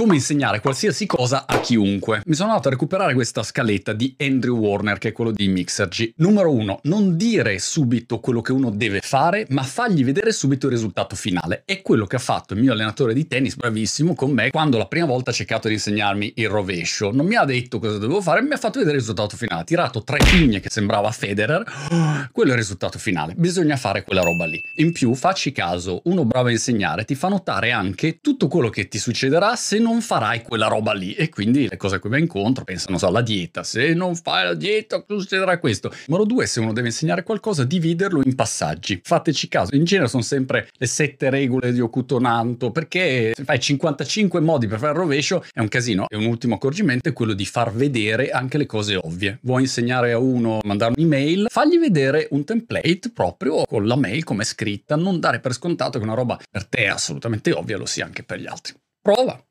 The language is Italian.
come insegnare qualsiasi cosa a chiunque. Mi sono andato a recuperare questa scaletta di Andrew Warner, che è quello di Mixergy. Numero uno, non dire subito quello che uno deve fare, ma fargli vedere subito il risultato finale. È quello che ha fatto il mio allenatore di tennis, bravissimo, con me, quando la prima volta ha cercato di insegnarmi il rovescio. Non mi ha detto cosa dovevo fare, mi ha fatto vedere il risultato finale. Ha tirato tre pigne che sembrava Federer. Quello è il risultato finale. Bisogna fare quella roba lì. In più, facci caso, uno bravo a insegnare ti fa notare anche tutto quello che ti succederà se non non farai quella roba lì. E quindi le cose a cui va incontro pensano, so, alla dieta. Se non fai la dieta, succederà questo. Numero due, se uno deve insegnare qualcosa, dividerlo in passaggi. Fateci caso, in genere sono sempre le sette regole di Okutonanto, perché se fai 55 modi per fare il rovescio è un casino. E un ultimo accorgimento è quello di far vedere anche le cose ovvie. Vuoi insegnare a uno, mandare un'email, fagli vedere un template proprio con la mail come scritta, non dare per scontato che una roba per te è assolutamente ovvia lo sia anche per gli altri. Prova!